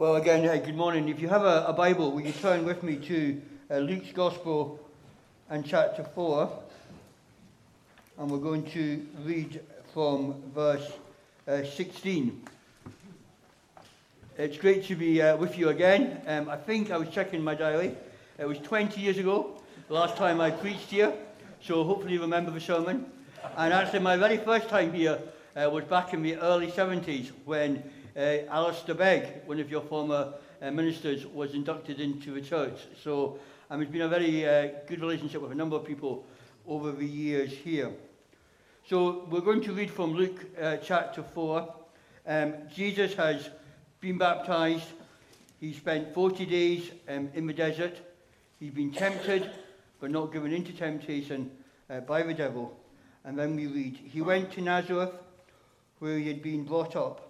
Well, again, uh, good morning. If you have a, a Bible, will you turn with me to uh, Luke's Gospel and chapter 4? And we're going to read from verse uh, 16. It's great to be uh, with you again. Um, I think I was checking my diary. It was 20 years ago, the last time I preached here. So hopefully you remember the sermon. And actually, my very first time here uh, was back in the early 70s when Uh, Alistair Begg, one of your former uh, ministers, was inducted into the church. So um, it's been a very uh, good relationship with a number of people over the years here. So we're going to read from Luke uh, chapter 4. Um, Jesus has been baptized. He spent 40 days um, in the desert. He's been tempted, but not given into temptation uh, by the devil. And then we read, He went to Nazareth, where he had been brought up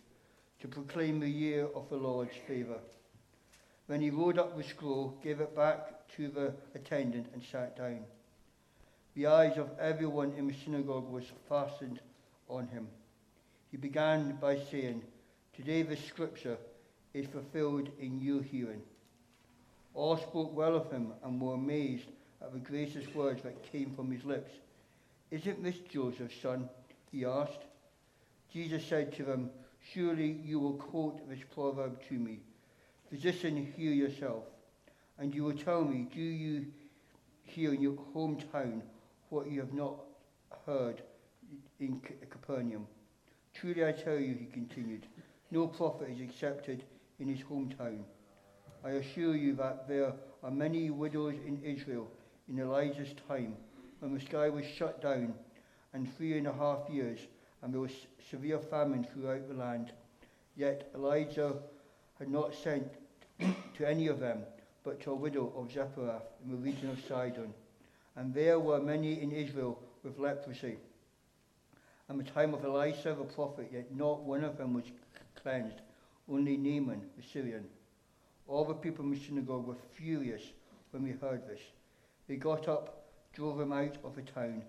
to proclaim the year of the Lord's favour. Then he rolled up the scroll, gave it back to the attendant, and sat down. The eyes of everyone in the synagogue was fastened on him. He began by saying, Today the scripture is fulfilled in your hearing. All spoke well of him and were amazed at the gracious words that came from his lips. Isn't this Joseph's son? He asked. Jesus said to them, Surely you will quote this proverb to me Physician, heal yourself. And you will tell me, Do you hear in your hometown what you have not heard in Capernaum? Truly I tell you, he continued, no prophet is accepted in his hometown. I assure you that there are many widows in Israel in Elijah's time, when the sky was shut down, and three and a half years and there was severe famine throughout the land. Yet Elijah had not sent to any of them, but to a widow of Zepharah in the region of Sidon. And there were many in Israel with leprosy. And the time of Elisha the prophet, yet not one of them was cleansed, only Naaman the Syrian. All the people in the synagogue were furious when they heard this. They got up, drove him out of the town,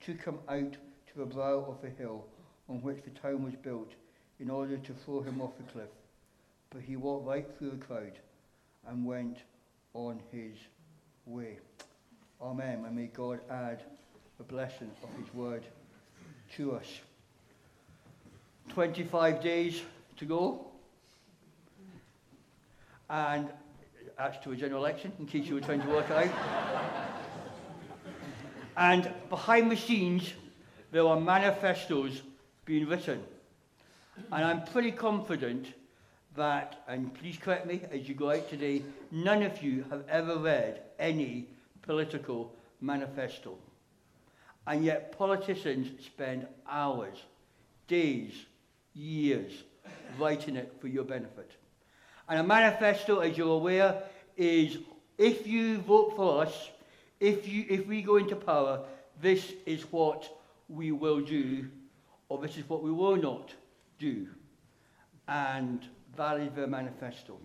took him out to the brow of the hill on which the town was built in order to throw him off the cliff. But he walked right through the crowd and went on his way. Amen. And may God add the blessing of his word to us. 25 days to go. And that's to a general election, in case you were trying to work it out. and behind the scenes, there are manifestos being written. And I'm pretty confident that, and please correct me as you go out today, none of you have ever read any political manifesto. And yet politicians spend hours, days, years writing it for your benefit. And a manifesto, as you're aware, is if you vote for us, if, you, if we go into power, this is what we will do or this is what we will not do. And is the manifesto.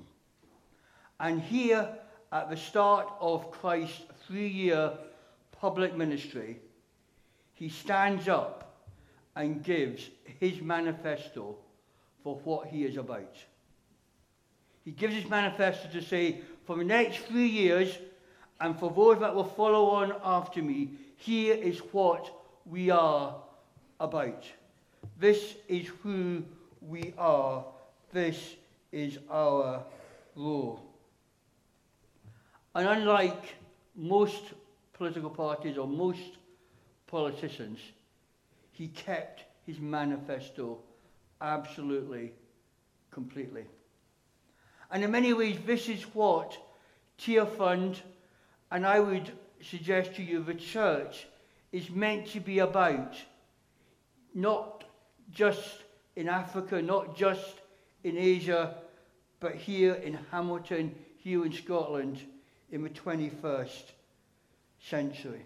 And here, at the start of Christ's three year public ministry, he stands up and gives his manifesto for what he is about. He gives his manifesto to say, for the next three years, and for those that will follow on after me, here is what we are about. This is who we are. This is our role. And unlike most political parties or most politicians, he kept his manifesto absolutely, completely. And in many ways, this is what Tearfund, and I would suggest to you the church, is meant to be about. Not just in Africa, not just in Asia, but here in Hamilton, here in Scotland, in the 21st century.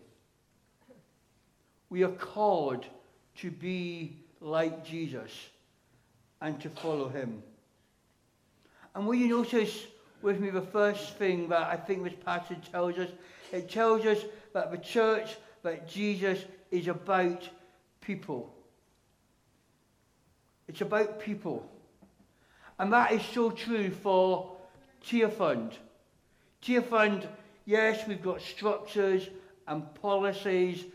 We are called to be like Jesus and to follow him. And will you notice with me the first thing that I think this passage tells us? It tells us that the church, that Jesus is about people. It's about people. And that is so true for Tearfund. Tearfund, yes, we've got structures and policies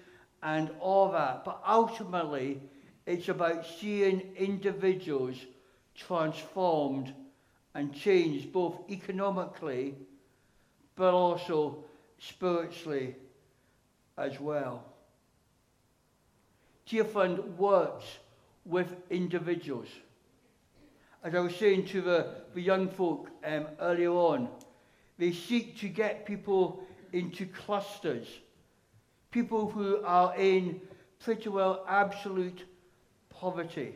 and all that, but ultimately it's about seeing individuals transformed and changed both economically but also spiritually as well. Tearfund works with individuals. As I was saying to the, the young folk um, earlier on, they seek to get people into clusters, people who are in pretty well absolute poverty.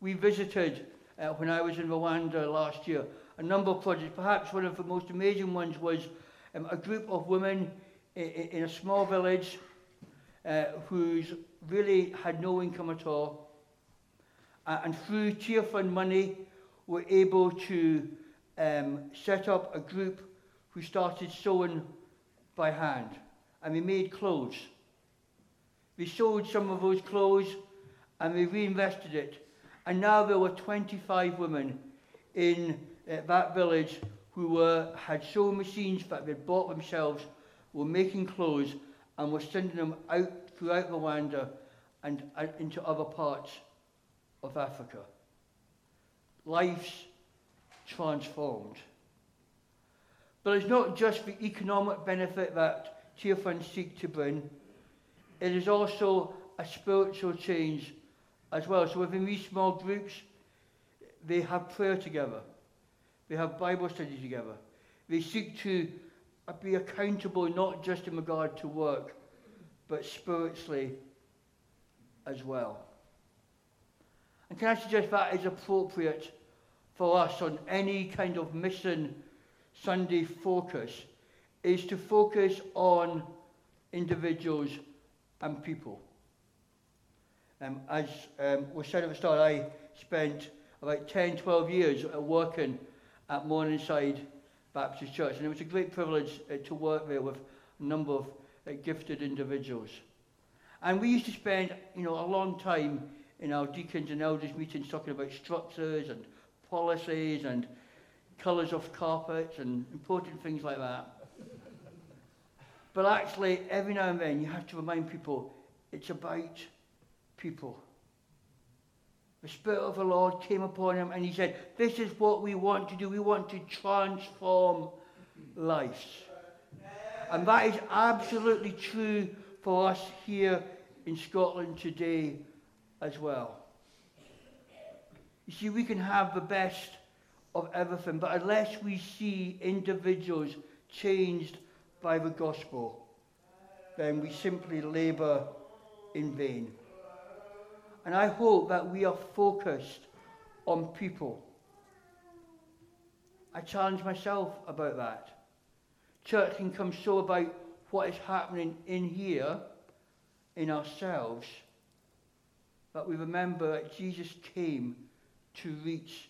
We visited, uh, when I was in Rwanda last year, a number of projects. Perhaps one of the most amazing ones was um, a group of women in, in a small village uh, who really had no income at all. Uh, and through Tearfund money, were able to um, set up a group who started sewing by hand. And we made clothes. We sold some of those clothes and we reinvested it. And now there were 25 women in uh, that village who were, had sewing machines that they'd bought themselves, were making clothes and were sending them out throughout Rwanda and into other parts of Africa. Lives transformed. But it's not just the economic benefit that Tearfund seek to bring, it is also a spiritual change as well. So within these small groups, they have prayer together. They have Bible study together. They seek to be accountable not just in regard to work, but spiritually as well. And can I suggest that is appropriate for us on any kind of mission Sunday focus is to focus on individuals and people. Um, as um, was said at the start, I spent about 10, 12 years working at Morningside Baptist Church, and it was a great privilege uh, to work there with a number of uh, gifted individuals. And we used to spend, you know, a long time in our deacons and elders meetings talking about structures and policies and colours of carpets and important things like that. but actually, every now and then, you have to remind people it's about people. The Spirit of the Lord came upon him and he said, This is what we want to do. We want to transform lives. And that is absolutely true for us here in Scotland today as well. You see, we can have the best of everything, but unless we see individuals changed by the gospel, then we simply labour in vain. And I hope that we are focused on people. I challenge myself about that. Church can come so about what is happening in here, in ourselves, that we remember that Jesus came to reach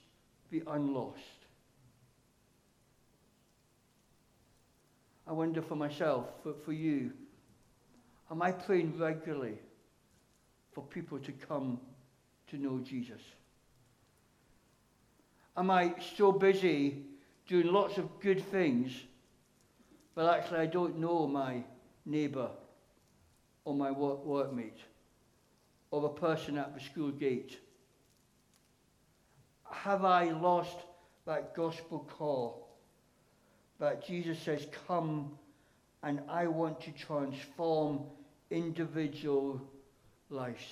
the unlost. I wonder for myself, for, for you, am I praying regularly for people to come to know Jesus? Am I so busy doing lots of good things, but actually I don't know my neighbour or my work, workmate or the person at the school gate? Have I lost that gospel call that Jesus says, Come and I want to transform individual lives?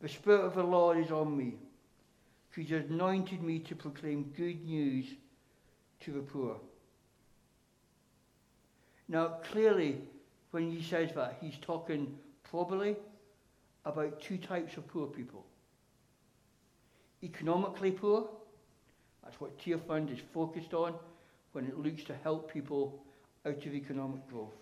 The Spirit of the Lord is on me. He has anointed me to proclaim good news to the poor. Now, clearly, when he says that, he's talking probably about two types of poor people economically poor That's what Tearfund is focused on when it looks to help people out of economic growth.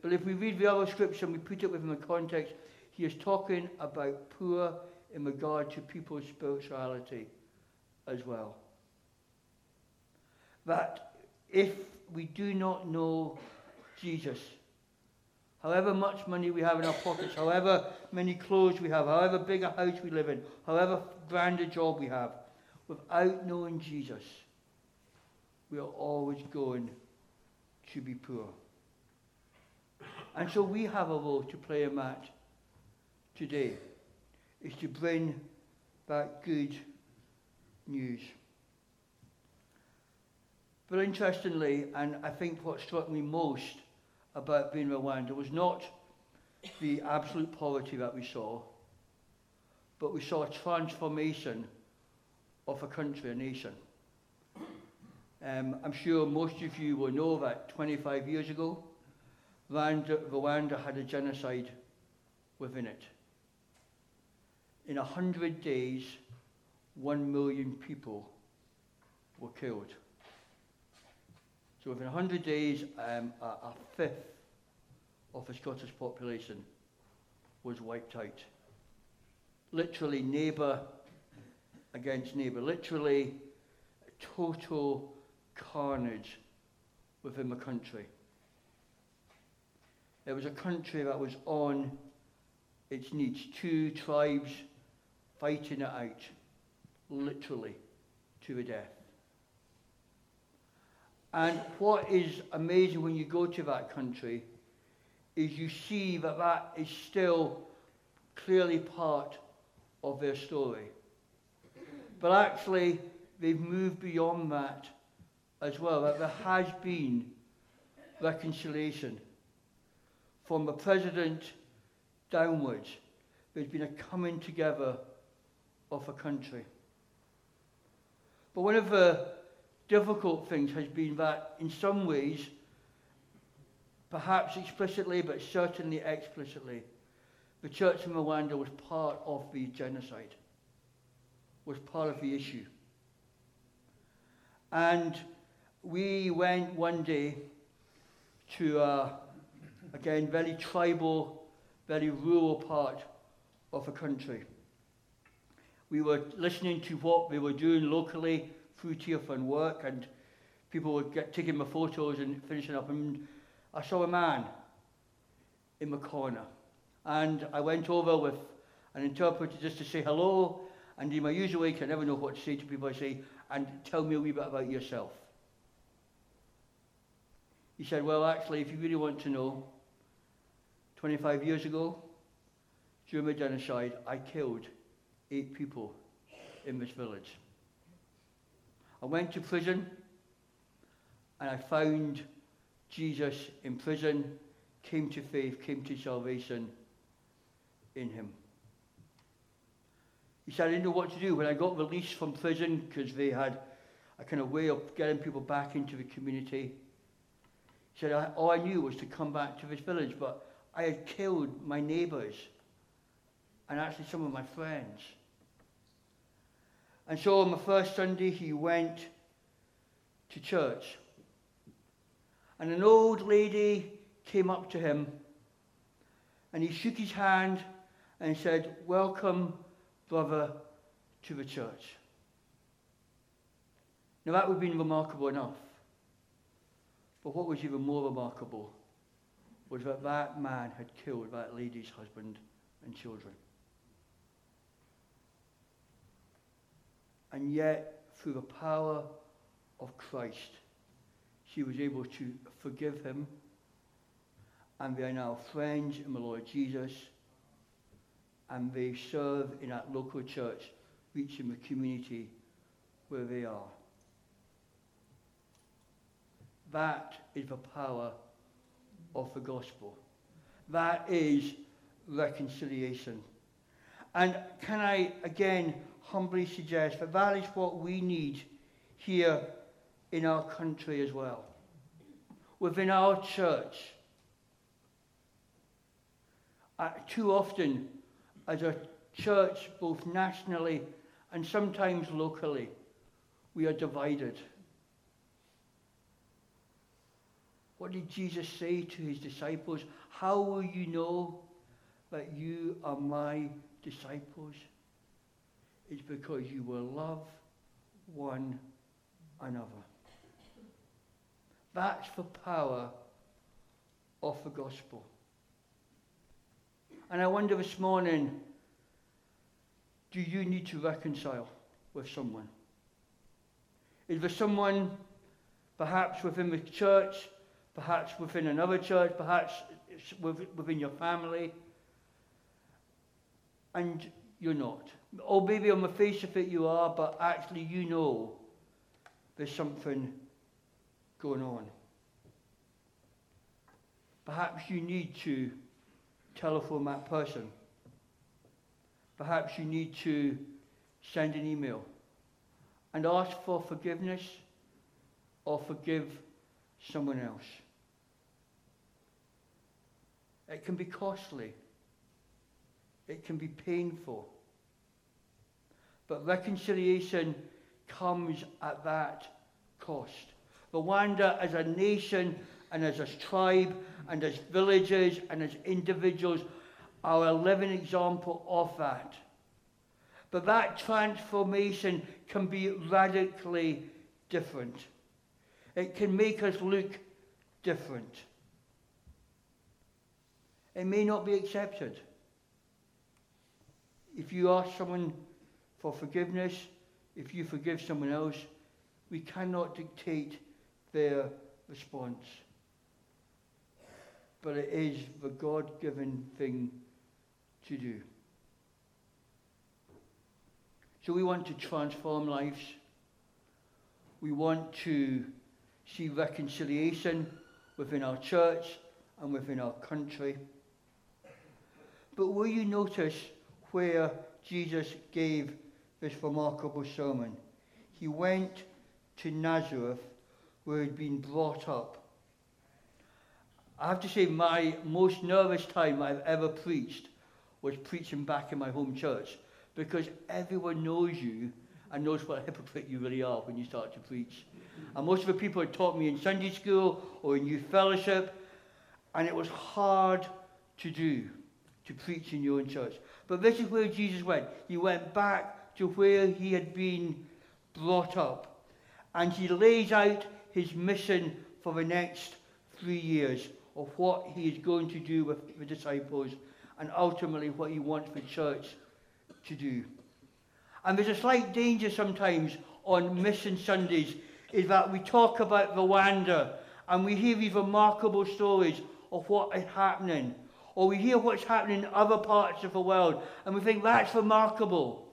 But if we read the other scripture and we put it within the context, he is talking about poor in regard to people's spirituality as well. That if we do not know Jesus, however much money we have in our pockets, however many clothes we have, however big a house we live in, however grand a job we have, without knowing Jesus, we are always going to be poor. And so we have a role to play in that today, is to bring that good news. But interestingly, and I think what struck me most about being Rwanda was not the absolute poverty that we saw, but we saw a transformation of a country, a nation. Um, I'm sure most of you will know that 25 years ago, Rwanda, Rwanda had a genocide within it. In 100 days, one million people were killed. So within 100 days, um, a, a fifth of the Scottish population was wiped out. Literally neighbour against neighbour. Literally total carnage within the country. It was a country that was on its knees. Two tribes fighting it out, literally, to the death. And what is amazing when you go to that country is you see that that is still clearly part of their story. But actually, they've moved beyond that as well, that there has been reconciliation. From the president downwards, there's been a coming together of a country. But one of the difficult things has been that, in some ways, perhaps explicitly, but certainly explicitly, the church in Rwanda was part of the genocide, was part of the issue. And we went one day to a, again, very tribal, very rural part of the country. We were listening to what they were doing locally through Tearfund work, and people were get, taking my photos and finishing up. And I saw a man in the corner, and I went over with an interpreter just to say hello. And in my usual way, I never know what to say to people. I say, and tell me a wee bit about yourself. He said, Well, actually, if you really want to know, 25 years ago, during the genocide, I killed eight people in this village. I went to prison and I found Jesus in prison, came to faith, came to salvation in him. He said, I didn't know what to do. When I got released from prison, because they had a kind of way of getting people back into the community, he said, all I knew was to come back to this village, but I had killed my neighbours and actually some of my friends. And so on the first Sunday, he went to church. And an old lady came up to him and he shook his hand and said, Welcome, brother, to the church. Now that would have been remarkable enough. But what was even more remarkable was that that man had killed that lady's husband and children. And yet, through the power of Christ, she was able to forgive him. And they are now friends in the Lord Jesus. And they serve in that local church, reaching the community where they are. That is the power of the gospel. That is reconciliation. And can I again humbly suggest that that is what we need here in our country as well, within our church. Uh, too often, as a church, both nationally and sometimes locally, we are divided. What did Jesus say to his disciples? How will you know that you are my disciples? It's because you will love one another. That's the power of the gospel. And I wonder this morning do you need to reconcile with someone? Is there someone, perhaps within the church, perhaps within another church, perhaps within your family, and you're not? Or maybe on the face of it you are, but actually you know there's something going on. Perhaps you need to telephone that person. Perhaps you need to send an email and ask for forgiveness or forgive someone else. It can be costly. It can be painful. But reconciliation comes at that cost. Rwanda as a nation and as a tribe and as villages and as individuals are a living example of that. But that transformation can be radically different. It can make us look different. It may not be accepted. If you ask someone for forgiveness, if you forgive someone else, we cannot dictate their response. But it is the God given thing to do. So we want to transform lives. We want to see reconciliation within our church and within our country. But will you notice where Jesus gave this remarkable sermon? He went to Nazareth where he'd been brought up. I have to say, my most nervous time I've ever preached was preaching back in my home church because everyone knows you and knows what a hypocrite you really are when you start to preach. And most of the people had taught me in Sunday school or in youth fellowship, and it was hard to do to preach in your own church. But this is where Jesus went. He went back to where he had been brought up, and he lays out his mission for the next three years of what he is going to do with the disciples and ultimately what he wants the church to do. And there's a slight danger sometimes on Mission Sundays is that we talk about the Rwanda and we hear these remarkable stories of what is happening. Or we hear what's happening in other parts of the world and we think that's remarkable.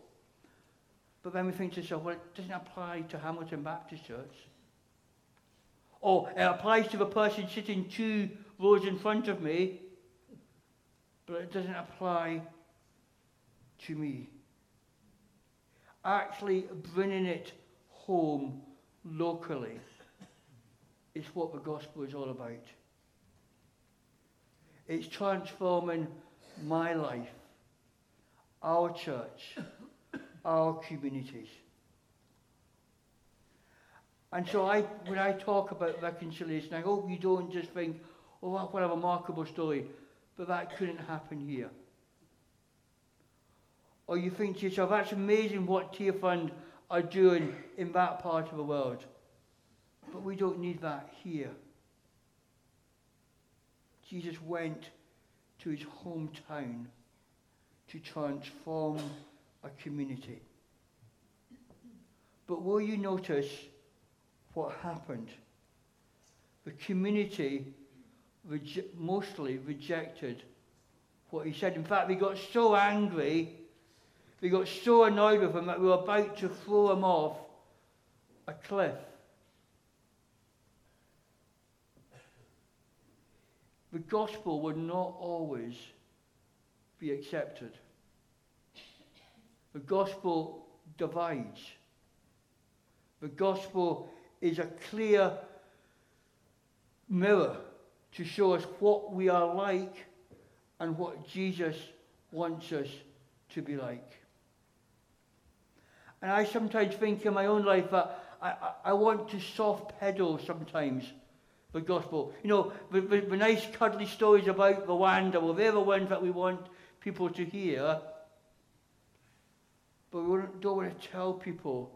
But then we think to ourselves, well, it doesn't apply to Hamilton Baptist Church. Or it applies to the person sitting two rows in front of me but it doesn't apply to me. Actually, bringing it home locally is what the gospel is all about. It's transforming my life, our church, our communities. And so I, when I talk about reconciliation, I hope you don't just think, oh, what a remarkable story. But that couldn't happen here. Or you think to yourself, that's amazing what Tearfund are doing in that part of the world. But we don't need that here. Jesus went to his hometown to transform a community. But will you notice what happened? The community mostly rejected what he said. In fact, they got so angry, they got so annoyed with him that they were about to throw him off a cliff. The gospel would not always be accepted. The gospel divides. The gospel is a clear mirror to show us what we are like and what Jesus wants us to be like. And I sometimes think in my own life that I, I, want to soft pedal sometimes the gospel. You know, the, the, the nice cuddly stories about well, they're the ones that we want people to hear. But we don't want to tell people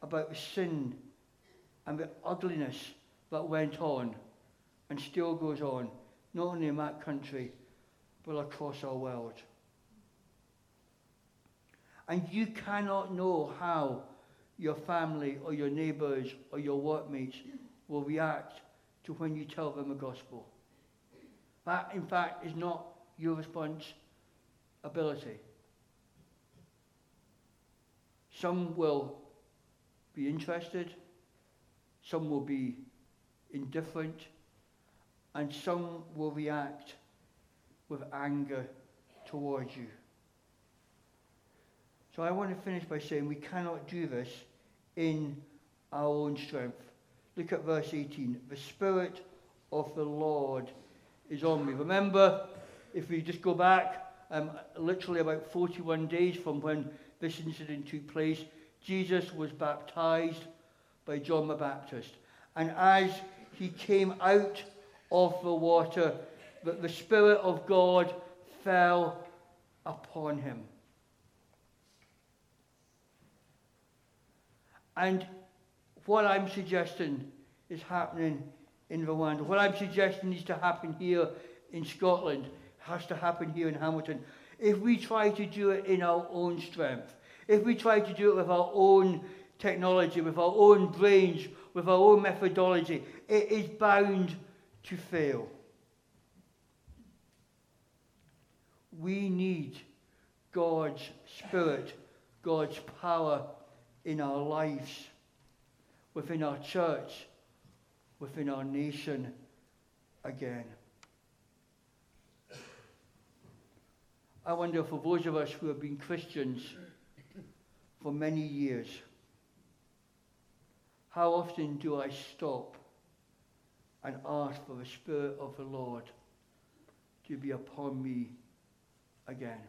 about the sin and the ugliness that went on and still goes on, not only in that country, but across our world. And you cannot know how your family or your neighbours or your workmates will react to when you tell them the gospel. That, in fact, is not your responsibility. Some will be interested, some will be indifferent, and some will react with anger towards you. So I want to finish by saying we cannot do this in our own strength. Look at verse 18. The Spirit of the Lord is on me. Remember, if we just go back, um, literally about 41 days from when this incident took place, Jesus was baptized by John the Baptist. And as he came out of the water, the, the Spirit of God fell upon him. And what I'm suggesting is happening in Rwanda. What I'm suggesting needs to happen here in Scotland, has to happen here in Hamilton. If we try to do it in our own strength, if we try to do it with our own technology, with our own brains, with our own methodology, it is bound to fail. We need God's Spirit, God's power in our lives, within our church, within our nation again. I wonder for those of us who have been Christians for many years, how often do I stop and ask for the Spirit of the Lord to be upon me again?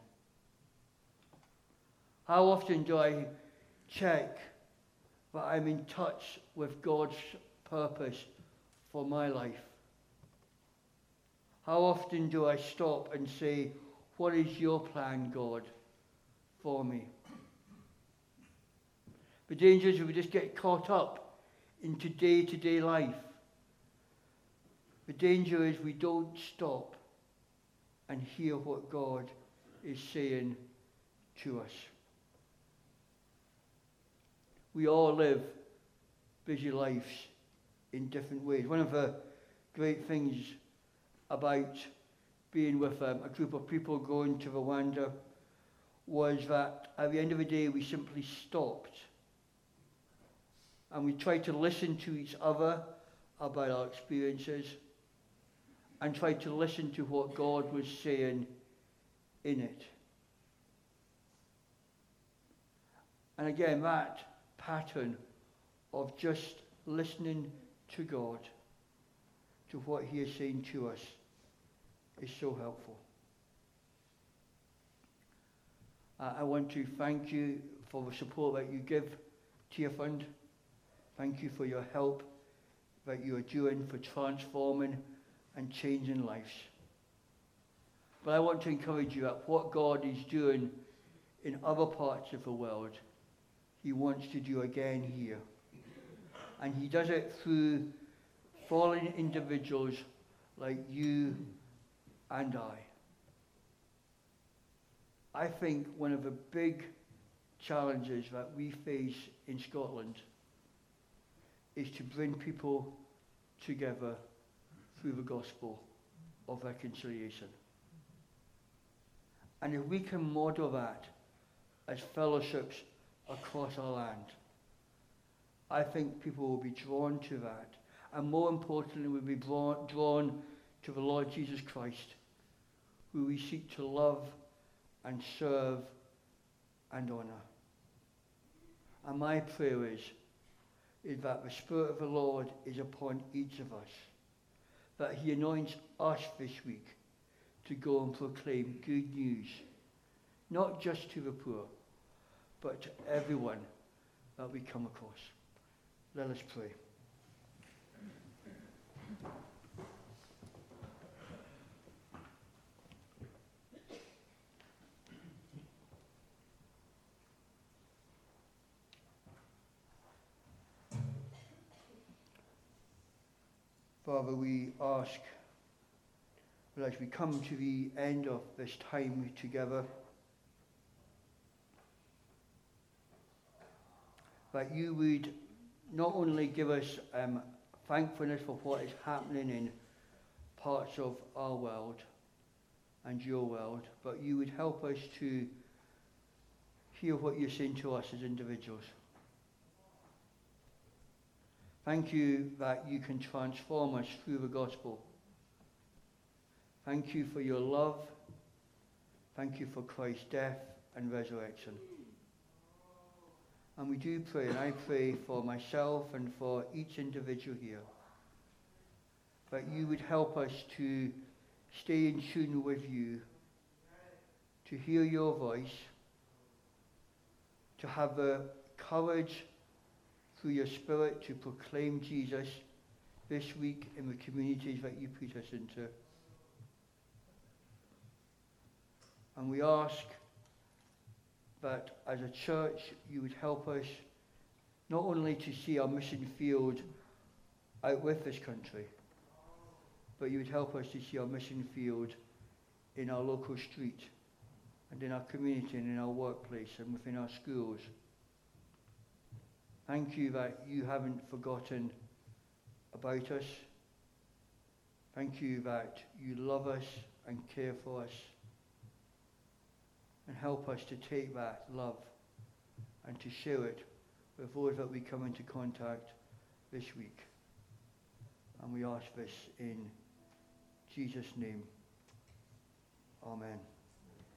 How often do I check that I'm in touch with God's purpose for my life? How often do I stop and say, What is your plan, God, for me? The danger is we just get caught up into day to day life. The danger is we don't stop and hear what God is saying to us. We all live busy lives in different ways. One of the great things about being with um, a group of people going to Rwanda was that at the end of the day we simply stopped and we tried to listen to each other about our experiences and tried to listen to what God was saying in it. And again, that pattern of just listening to God, to what He is saying to us, is so helpful. Uh, I want to thank you for the support that you give to Tearfund. Thank you for your help that you are doing for transforming and changing lives. But I want to encourage you that what God is doing in other parts of the world he wants to do again here. And he does it through fallen individuals like you and I. I think one of the big challenges that we face in Scotland is to bring people together through the gospel of reconciliation. And if we can model that as fellowships across our land. I think people will be drawn to that. And more importantly, will be drawn to the Lord Jesus Christ, who we seek to love and serve and honour. And my prayer is, is that the Spirit of the Lord is upon each of us, that he anoints us this week to go and proclaim good news, not just to the poor, but to everyone that we come across. Let us pray. Father, we ask that as we come to the end of this time together, that you would not only give us um, thankfulness for what is happening in parts of our world and your world, but you would help us to hear what you're saying to us as individuals. Thank you that you can transform us through the gospel. Thank you for your love. Thank you for Christ's death and resurrection. And we do pray, and I pray for myself and for each individual here, that you would help us to stay in tune with you, to hear your voice, to have the courage through your Spirit to proclaim Jesus this week in the communities that you put us into. And we ask that as a church you would help us not only to see our mission field out with this country, but you would help us to see our mission field in our local street and in our community and in our workplace and within our schools. Thank you that you haven't forgotten about us. Thank you that you love us and care for us. And help us to take that love and to share it with those that we come into contact this week. And we ask this in Jesus' name. Amen.